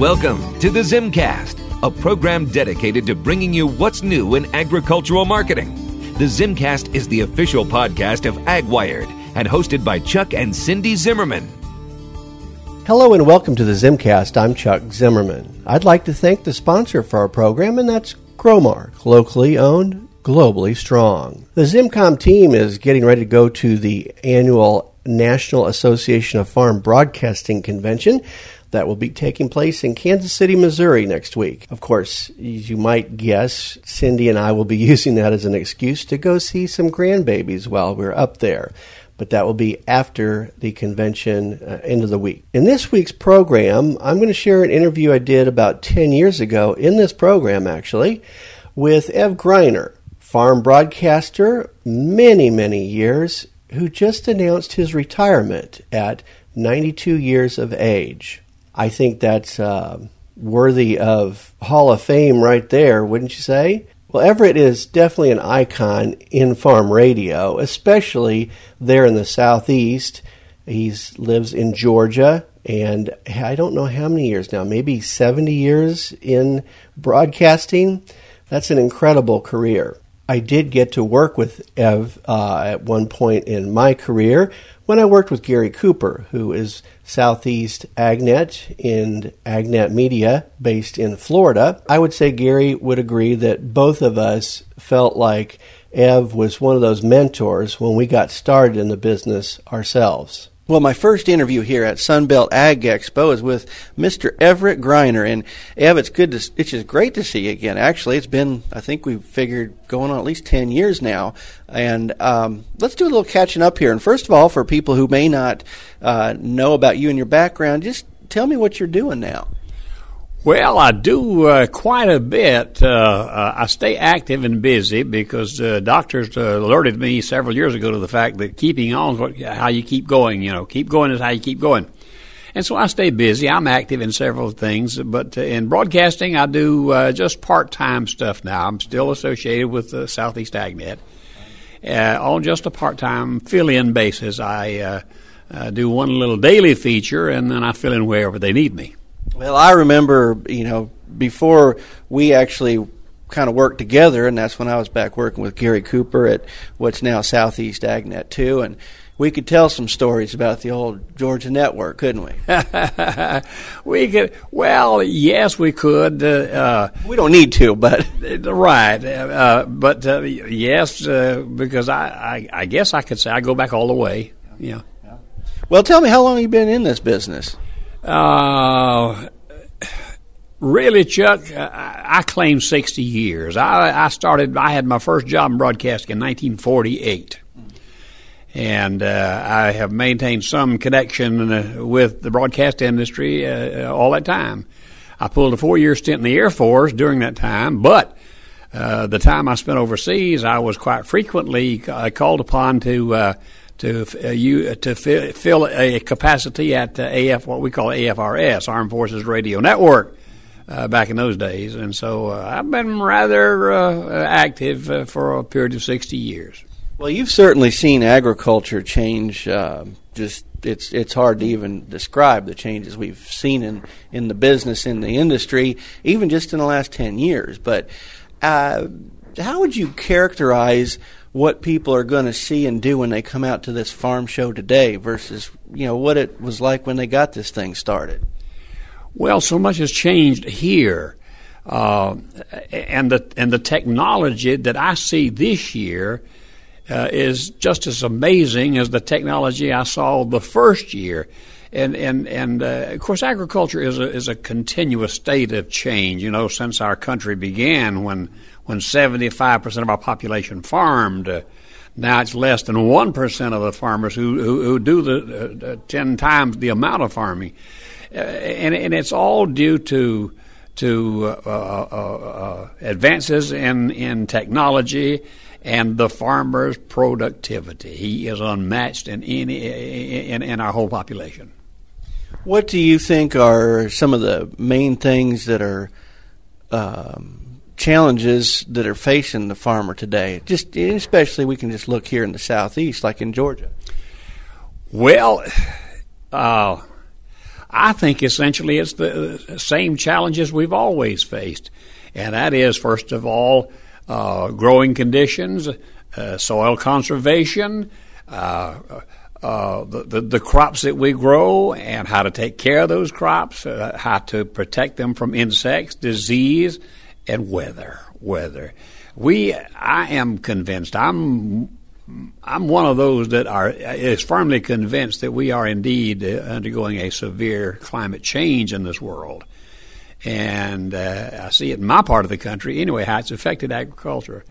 Welcome to the ZimmCast, a program dedicated to bringing you what's new in agricultural marketing. The ZimmCast is the official podcast of AgWired and hosted by Chuck and Cindy Zimmerman. Hello and welcome to the ZimmCast. I'm Chuck Zimmerman. I'd like to thank the sponsor for our program, and that's Growmark, locally owned, globally strong. The ZimmComm team is getting ready to go to the annual National Association of Farm Broadcasting Convention that will be taking place in Kansas City, Missouri next week. Of course, as you might guess, Cindy and I will be using that as an excuse to go see some grandbabies while we're up there. But that will be after the convention, uh, end of the week. In this week's program, I'm going to share an interview I did about 10 years ago in this program, actually, with Ev Griner, farm broadcaster, many, many years, who just announced his retirement at 92 years of age. I think that's uh, worthy of Hall of Fame right there, wouldn't you say? Well, Everett is definitely an icon in farm radio, especially there in the southeast. He lives in Georgia, and I don't know how many years now, maybe 70 years in broadcasting. That's an incredible career. I did get to work with Ev uh, at one point in my career when I worked with Gary Cooper, who is Southeast AgNet in AgNet Media based in Florida. I would say Gary would agree that both of us felt like Ev was one of those mentors when we got started in the business ourselves. Well, my first interview here at Sunbelt Ag Expo is with Mr. Everett Griner, and Ev, it's good to, it's just great to see you again. Actually, it's been, I think we've figured going on at least ten years now, and um, let's do a little catching up here. And first of all, for people who may not uh, know about you and your background, just tell me what you're doing now. Well, I do uh, quite a bit. Uh, uh, I stay active and busy because uh, doctors uh, alerted me several years ago to the fact that keeping on is what, how you keep going. You know, keep going is how you keep going. And so I stay busy. I'm active in several things, but uh, in broadcasting, I do just part-time stuff now. I'm still associated with the Southeast AgNet on just a part-time fill-in basis. I do one little daily feature, and then I fill in wherever they need me. Well, I remember, you know, before we actually kind of worked together, and that's when I was back working with Gary Cooper at what's now Southeast AgNet 2, and we could tell some stories about the old Georgia network, couldn't we? we could. Well, yes, we could. Uh, uh we don't need to, but right. Uh, but uh, yes, uh, because I, I, I, guess I could say I go back all the way. Yeah. Well, tell me how long you been in this business. Uh, really, Chuck, I, claim 60 years. I, I, started, I had my first job in broadcasting in 1948. And uh, I have maintained some connection uh, with the broadcast industry uh, all that time. I pulled a four year stint in the Air Force during that time, but uh, the time I spent overseas, I was quite frequently uh, called upon to uh, to uh, you uh, to fill, a capacity at AF what we call AFRS Armed Forces Radio Network uh, back in those days, and so uh, I've been rather uh, active for a period of sixty years. Well, you've certainly seen agriculture change. just it's it's hard to even describe the changes we've seen in in the business in the industry, even just in the last ten years. But how would you characterize? What people are going to see and do when they come out to this farm show today versus you know what it was like when they got this thing started. Well, so much has changed here, uh, and the and the technology that I see this year uh, is just as amazing as the technology I saw the first year. And and and uh, of course, agriculture is a is a continuous state of change. You know, since our country began, when when 75% of our population farmed. Uh, now it's less than 1% of the farmers who, who, who do the uh, uh 10 times the amount of farming. Uh, and, and it's all due to to uh, uh, advances in, in technology and the farmer's productivity. He is unmatched in, any, in, in our whole population. What do you think are some of the main things that are um, challenges that are facing the farmer today? Just especially, we can just look here in the southeast, like in Georgia. Well, uh, I think essentially it's the same challenges we've always faced, and that is first of all uh, growing conditions, uh, soil conservation. Uh, uh, the, the, the, crops that we grow and how to take care of those crops, uh, how to protect them from insects, disease, and weather. Weather. We, I am convinced. I'm, I'm one of those that are is firmly convinced that we are indeed undergoing a severe climate change in this world, and uh, I see it in my part of the country anyway how it's affected agriculture,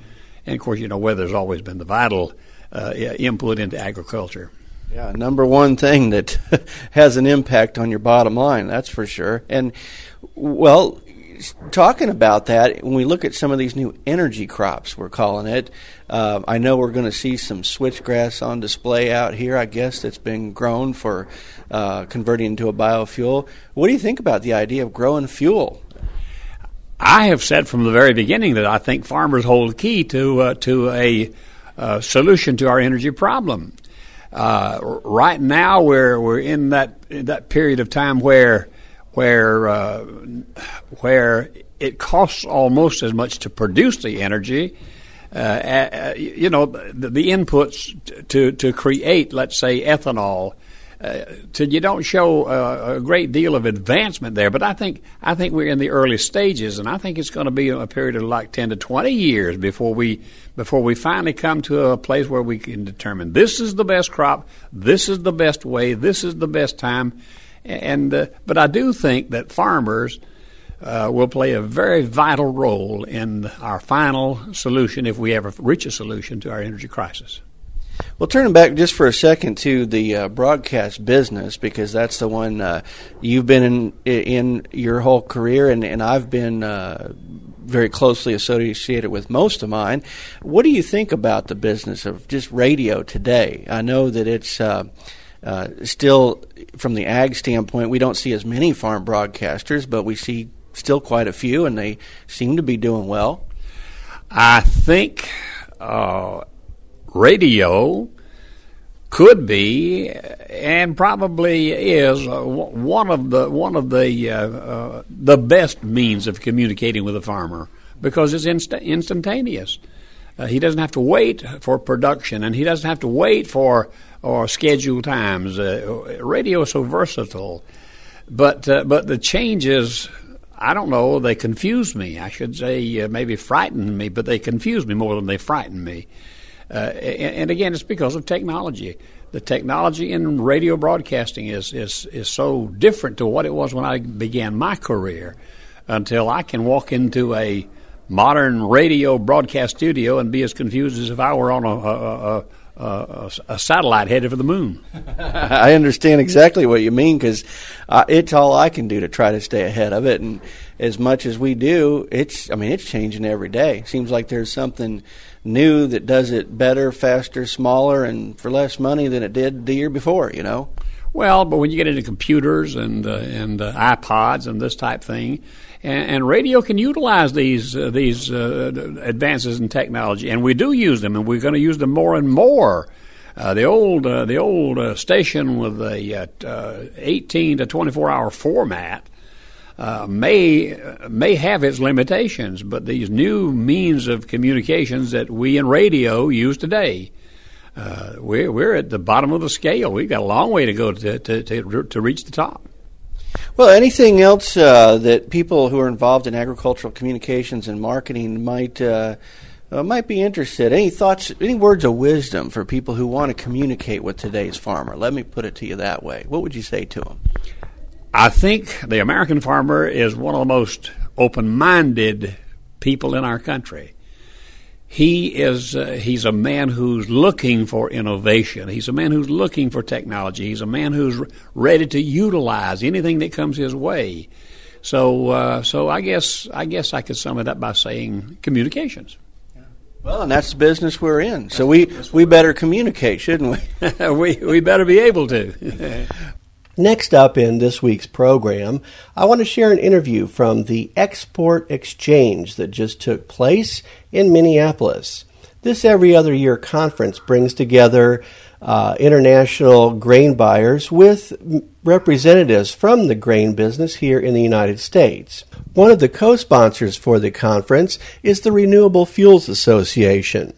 and of course you know weather's always been the vital uh, input into agriculture. Yeah, number one thing that has an impact on your bottom line, that's for sure. And, well, talking about that, when we look at some of these new energy crops, we're calling it, uh, I know we're going to see some switchgrass on display out here, I guess, that's been grown for uh, converting into a biofuel. What do you think about the idea of growing fuel? I have said from the very beginning that I think farmers hold the key to, uh, to a uh, solution to our energy problem. Uh, right now, we're we're in that in that period of time where where uh, where it costs almost as much to produce the energy. Uh, you know, the, the, inputs to to create, let's say, ethanol uh, to, you don't show uh, a great deal of advancement there. But I think I think we're in the early stages, and I think it's going to be a period of like ten to twenty years before we before we finally come to a place where we can determine this is the best crop, this is the best way, this is the best time. And uh, but I do think that farmers. Uh, will play a very vital role in our final solution if we ever reach a solution to our energy crisis. Well, turning back just for a second to the uh, broadcast business, because that's the one uh, you've been in in your whole career, and, and I've been uh, very closely associated with most of mine. What do you think about the business of just radio today? I know that it's. Uh, still, from the ag standpoint, we don't see as many farm broadcasters, but we see still quite a few, and they seem to be doing well. I think uh, radio could be and probably is uh, one of the one of the uh, uh, the best means of communicating with a farmer because it's inst- instantaneous. Uh, he doesn't have to wait for production, and he doesn't have to wait for or schedule times. Uh, radio is so versatile, but uh, but the changes. I don't know. They confuse me. I should say maybe frighten me, but they confuse me more than they frighten me. Uh, and, and, again, it's because of technology. The technology in radio broadcasting is, is, is so different to what it was when I began my career until I can walk into a modern radio broadcast studio and be as confused as if I were on a, a, a a, satellite headed for the moon. I understand exactly what you mean because uh, it's all I can do to try to stay ahead of it. And as much as we do, it's I mean it's changing every day. Seems like there's something new that does it better, faster, smaller, and for less money than it did the year before. You know. Well, but when you get into computers and uh, and uh, iPods and this type thing, and, and radio can utilize these uh, these uh, advances in technology, and we do use them, and we're going to use them more and more. Uh, the old uh, the old station with a 18 to 24 hour format uh, may may have its limitations, but these new means of communications that we in radio use today, uh, we're we're at the bottom of the scale. We've got a long way to go to to, to, to reach the top. Well, anything else uh, that people who are involved in agricultural communications and marketing might uh, uh, might be interested? Any thoughts? Any words of wisdom for people who want to communicate with today's farmer? Let me put it to you that way. What would you say to them? I think the American farmer is one of the most open minded people in our country. He is uh, he's a man who's looking for innovation. He's a man who's looking for technology. He's a man who's ready to utilize anything that comes his way. So uh, so I guess I guess I could sum it up by saying communications. Well, and that's the business we're in. So we, we better communicate, shouldn't we? we we better be able to. Next up in this week's program, I want to share an interview from the Export Exchange that just took place in Minneapolis. This every other year conference brings together uh, international grain buyers with representatives from the grain business here in the United States. One of the co sponsors for the conference is the Renewable Fuels Association.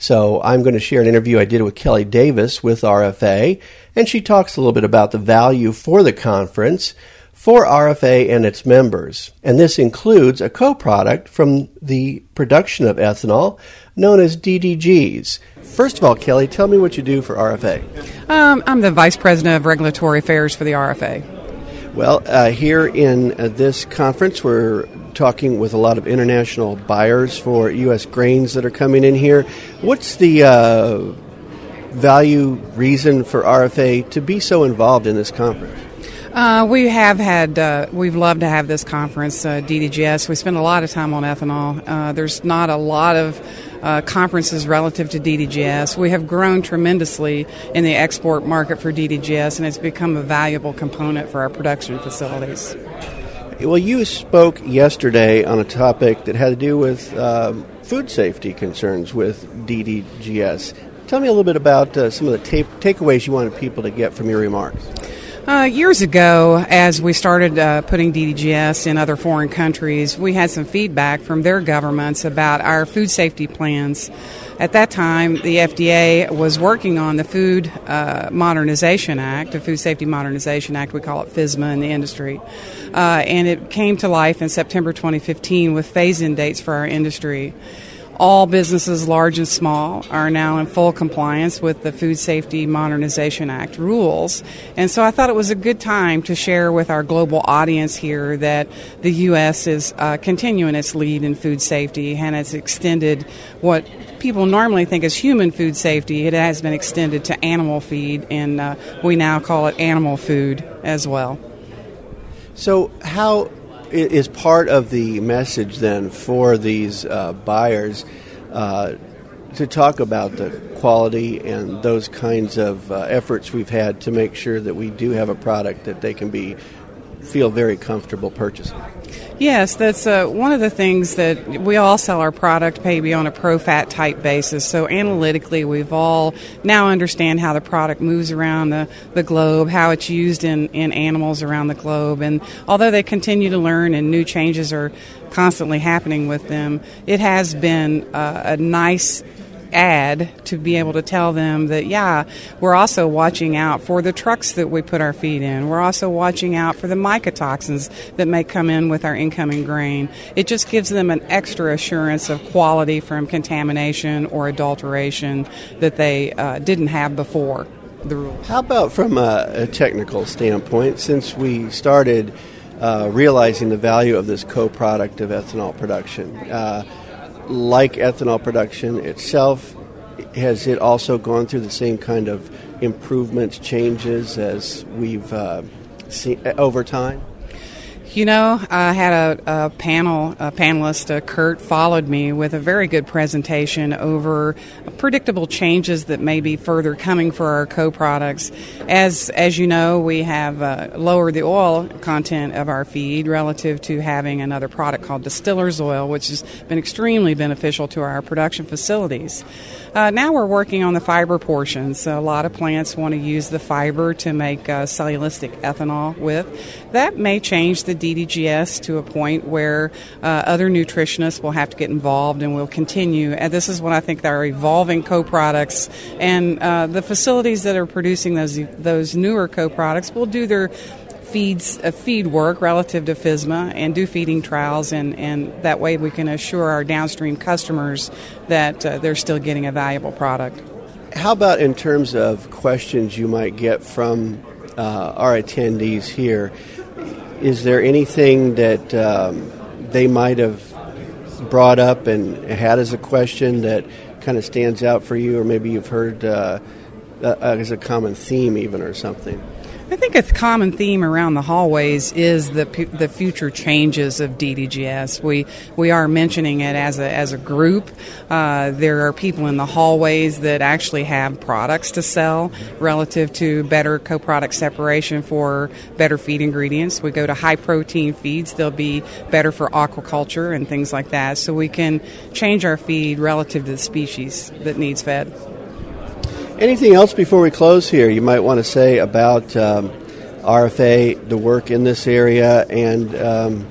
So I'm going to share an interview I did with Kelly Davis with RFA, and she talks a little bit about the value for the conference for RFA and its members. And this includes a co product from the production of ethanol known as DDGs. First of all, Kelly, tell me what you do for RFA. Um, I'm the Vice President of Regulatory Affairs for the RFA. Well, uh, here in uh, this conference, we're talking with a lot of international buyers for U.S. grains that are coming in here. What's the uh, value reason for RFA to be so involved in this conference? Uh, we have had, uh, we've loved to have this conference, uh, DDGS. We spend a lot of time on ethanol. Uh, there's not a lot of uh, conferences relative to DDGS. We have grown tremendously in the export market for DDGS, and it's become a valuable component for our production facilities. Well, you spoke yesterday on a topic that had to do with um, food safety concerns with DDGS. Tell me a little bit about uh, some of the ta- takeaways you wanted people to get from your remarks. Uh, years ago, as we started uh, putting DDGS in other foreign countries, we had some feedback from their governments about our food safety plans. At that time, the FDA was working on the Food uh, Modernization Act, the Food Safety Modernization Act, we call it FSMA in the industry. Uh, and it came to life in September 2015 with phase in dates for our industry. All businesses, large and small, are now in full compliance with the Food Safety Modernization Act rules. And so I thought it was a good time to share with our global audience here that the U.S. is uh, continuing its lead in food safety and it's extended what people normally think is human food safety. It has been extended to animal feed, and uh, we now call it animal food as well. So, how is part of the message then for these uh, buyers uh, to talk about the quality and those kinds of uh, efforts we've had to make sure that we do have a product that they can be feel very comfortable purchasing. Yes, that's uh, one of the things that we all sell our product maybe on a pro fat type basis. So analytically, we've all now understand how the product moves around the, the globe, how it's used in, in animals around the globe. And although they continue to learn and new changes are constantly happening with them, it has been uh, a nice ad to be able to tell them that, yeah, we're also watching out for the trucks that we put our feed in. We're also watching out for the mycotoxins that may come in with our incoming grain. It just gives them an extra assurance of quality from contamination or adulteration that they uh, didn't have before the rules. How about from a, a technical standpoint, since we started uh, realizing the value of this co product of ethanol production? Uh, like ethanol production itself, has it also gone through the same kind of improvements, changes as we've uh, seen over time? You know, I had a, a panel, a panelist, uh, Kurt, followed me with a very good presentation over predictable changes that may be further coming for our co-products. As as you know, we have uh, lowered the oil content of our feed relative to having another product called distiller's oil, which has been extremely beneficial to our production facilities. Uh, now we're working on the fiber portions. So a lot of plants want to use the fiber to make uh, cellulosic ethanol with. That may change the DDGS to a point where uh, other nutritionists will have to get involved and will continue. And this is what I think are evolving co-products, and uh, the facilities that are producing those those newer co-products will do their feeds uh, feed work relative to FSMA and do feeding trials, and, and that way we can assure our downstream customers that uh, they're still getting a valuable product. How about in terms of questions you might get from uh, our attendees here? Is there anything that um, they might have brought up and had as a question that kind of stands out for you, or maybe you've heard uh, uh, as a common theme, even, or something? I think a common theme around the hallways is the the future changes of DDGS. We we are mentioning it as a as a group. Uh, there are people in the hallways that actually have products to sell relative to better co-product separation for better feed ingredients. We go to high protein feeds; they'll be better for aquaculture and things like that. So we can change our feed relative to the species that needs fed. Anything else before we close here you might want to say about um, RFA, the work in this area, and um,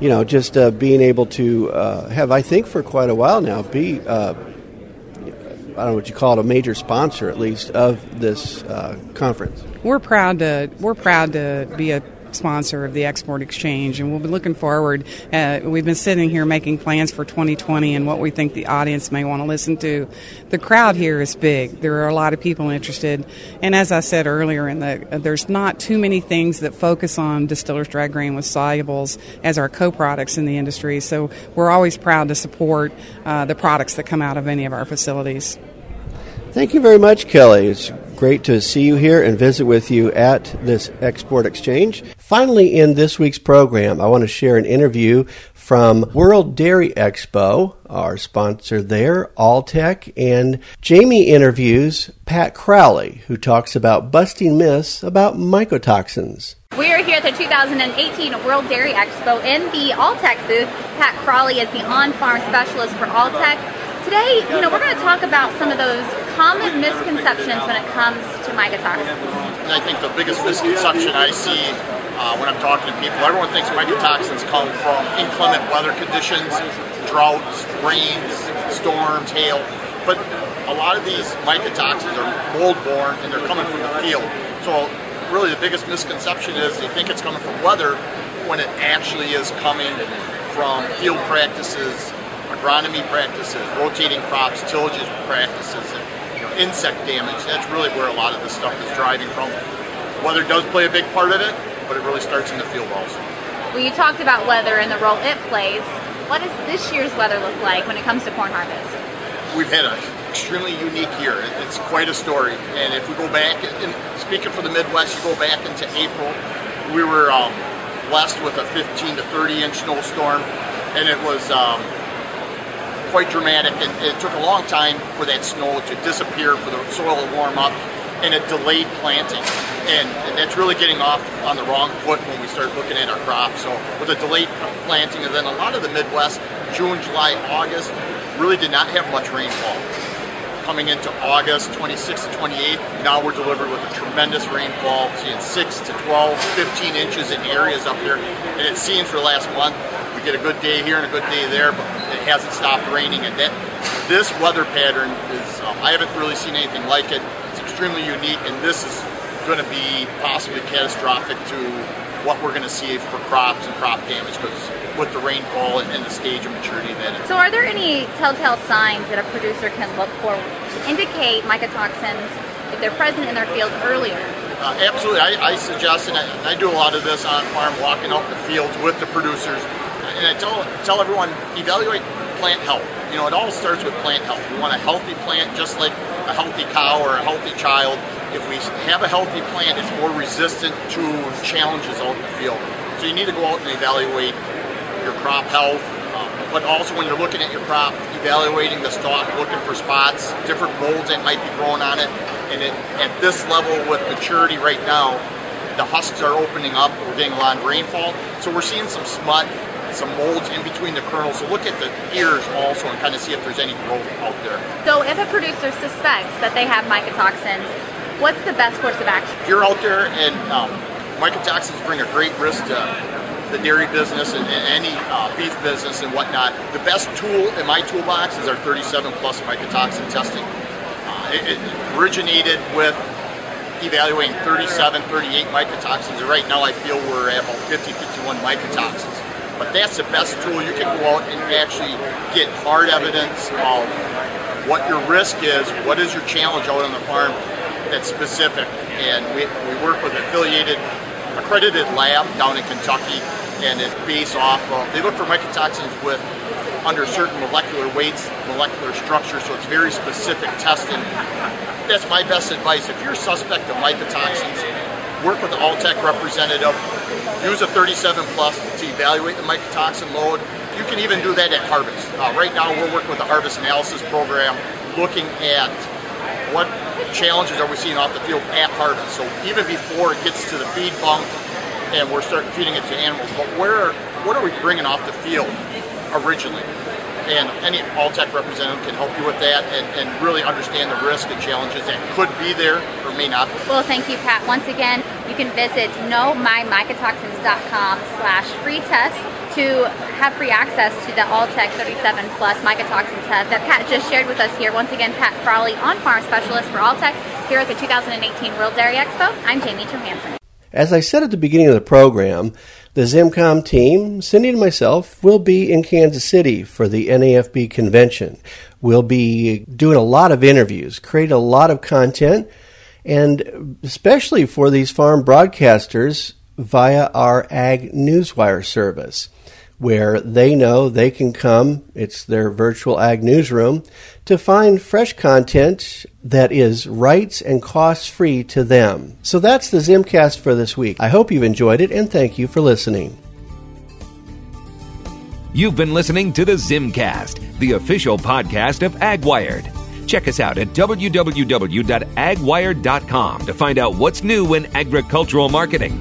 you know, just uh, being able to uh, have, I think, for quite a while now, be uh, I don't know what you call it, a major sponsor at least of this uh, conference. We're proud to we're proud to be a sponsor of the Export Exchange, and we'll be looking forward. Uh, we've been sitting here making plans for 2020 and what we think the audience may want to listen to. The crowd here is big. There are a lot of people interested, and as I said earlier, in the there's not too many things that focus on distillers dry grain with solubles as our co-products in the industry. So we're always proud to support uh, the products that come out of any of our facilities. Thank you very much, Kelly. It's great to see you here and visit with you at this export exchange. Finally, in this week's program, I want to share an interview from World Dairy Expo, our sponsor there, Alltech, and Jamie interviews Pat Crowley, who talks about busting myths about mycotoxins. We are here at the 2018 World Dairy Expo in the Alltech booth. Pat Crowley is the on-farm specialist for Alltech. Today, you know, we're going to talk about some of those common misconceptions when it comes to mycotoxins. I think the biggest misconception I see uh, when I'm talking to people, everyone thinks mycotoxins come from inclement weather conditions, droughts, rains, storms, hail. But a lot of these mycotoxins are mold-borne and they're coming from the field. So really the biggest misconception is they think it's coming from weather when it actually is coming from field practices agronomy practices, rotating crops, tillage practices, and you know, insect damage. That's really where a lot of this stuff is driving from. Weather does play a big part of it, but it really starts in the field also. Well, you talked about weather and the role it plays. What does this year's weather look like when it comes to corn harvest? We've had an extremely unique year. It's quite a story. And if we go back, and speaking for the Midwest, you go back into April, we were um, blessed with a 15 to 30 inch snowstorm, and it was um, quite dramatic, and it took a long time for that snow to disappear, for the soil to warm up, and it delayed planting. And, that's really getting off on the wrong foot when we start looking at our crops. So with a delayed planting, and then a lot of the Midwest, June, July, August, really did not have much rainfall. Coming into August 26th to 28th, now we're delivered with a tremendous rainfall, seeing 6 to 12, 15 inches in areas up here. And it seems for the last month, we get a good day here and a good day there, but it hasn't stopped raining. And that this weather pattern is, um, I haven't really seen anything like it. It's extremely unique, and this is going to be possibly catastrophic to what we're going to see for crops and crop damage because with the rainfall and, and the stage of maturity that it's. So, are there any telltale signs that a producer can look for to indicate mycotoxins if they're present in their field earlier? Uh, absolutely. I, I, suggest, and I, I, do a lot of this on farm, walking out the fields with the producers, and I tell tell everyone evaluate plant health. You know, it all starts with plant health. We want a healthy plant, just like a healthy cow or a healthy child. If we have a healthy plant, it's more resistant to challenges out in the field. So you need to go out and evaluate your crop health, um, but also when you're looking at your crop, evaluating the stalk, looking for spots, different molds that might be growing on it. And it, at this level with maturity right now, the husks are opening up. We're getting a lot of rainfall, so we're seeing some smut some molds in between the kernels. So look at the ears also and kind of see if there's any growth out there. So if a producer suspects that they have mycotoxins, what's the best course of action? If you're out there and um, mycotoxins bring a great risk to the dairy business and, and any uh, beef business and whatnot, the best tool in my toolbox is our 37 plus mycotoxin testing. Uh, it, it originated with evaluating 37, 38 mycotoxins. Right now I feel we're at about 50, 51 mycotoxins. But that's the best tool. You can go out and actually get hard evidence of what your risk is, what is your challenge out on the farm that's specific. And we, we work with an affiliated, accredited lab down in Kentucky, and it's based off of, they look for mycotoxins with under certain molecular weights, molecular structure, so it's very specific testing. That's my best advice. If you're suspect of mycotoxins, work with the Alltech representative, use a 37 plus to evaluate the mycotoxin load. You can even do that at harvest. Uh, right now, we're working with the harvest analysis program, looking at what challenges are we seeing off the field at harvest. So even before it gets to the feed bunk and we're starting feeding it to animals, but where what are we bringing off the field originally? and any Alltech representative can help you with that and, and really understand the risk and challenges that could be there or may not. Well, thank you, Pat. Once again, you can visit knowmymycotoxins.com slash free test to have free access to the Alltech 37 Plus mycotoxin test that Pat just shared with us here. Once again, Pat Crowley, on-farm specialist for Alltech here at the 2018 World Dairy Expo. I'm Jamie Johansen. As I said at the beginning of the program, the ZimmComm team, Cindy and myself, will be in Kansas City for the NAFB convention. We'll be doing a lot of interviews, create a lot of content, and especially for these farm broadcasters via our Ag Newswire service where they know they can come, it's their virtual ag newsroom, to find fresh content that is rights and costs free to them. So that's the ZimmCast for this week. I hope you've enjoyed it and thank you for listening. You've been listening to the ZimmCast, the official podcast of AgWired. Check us out at www.agwired.com to find out what's new in agricultural marketing.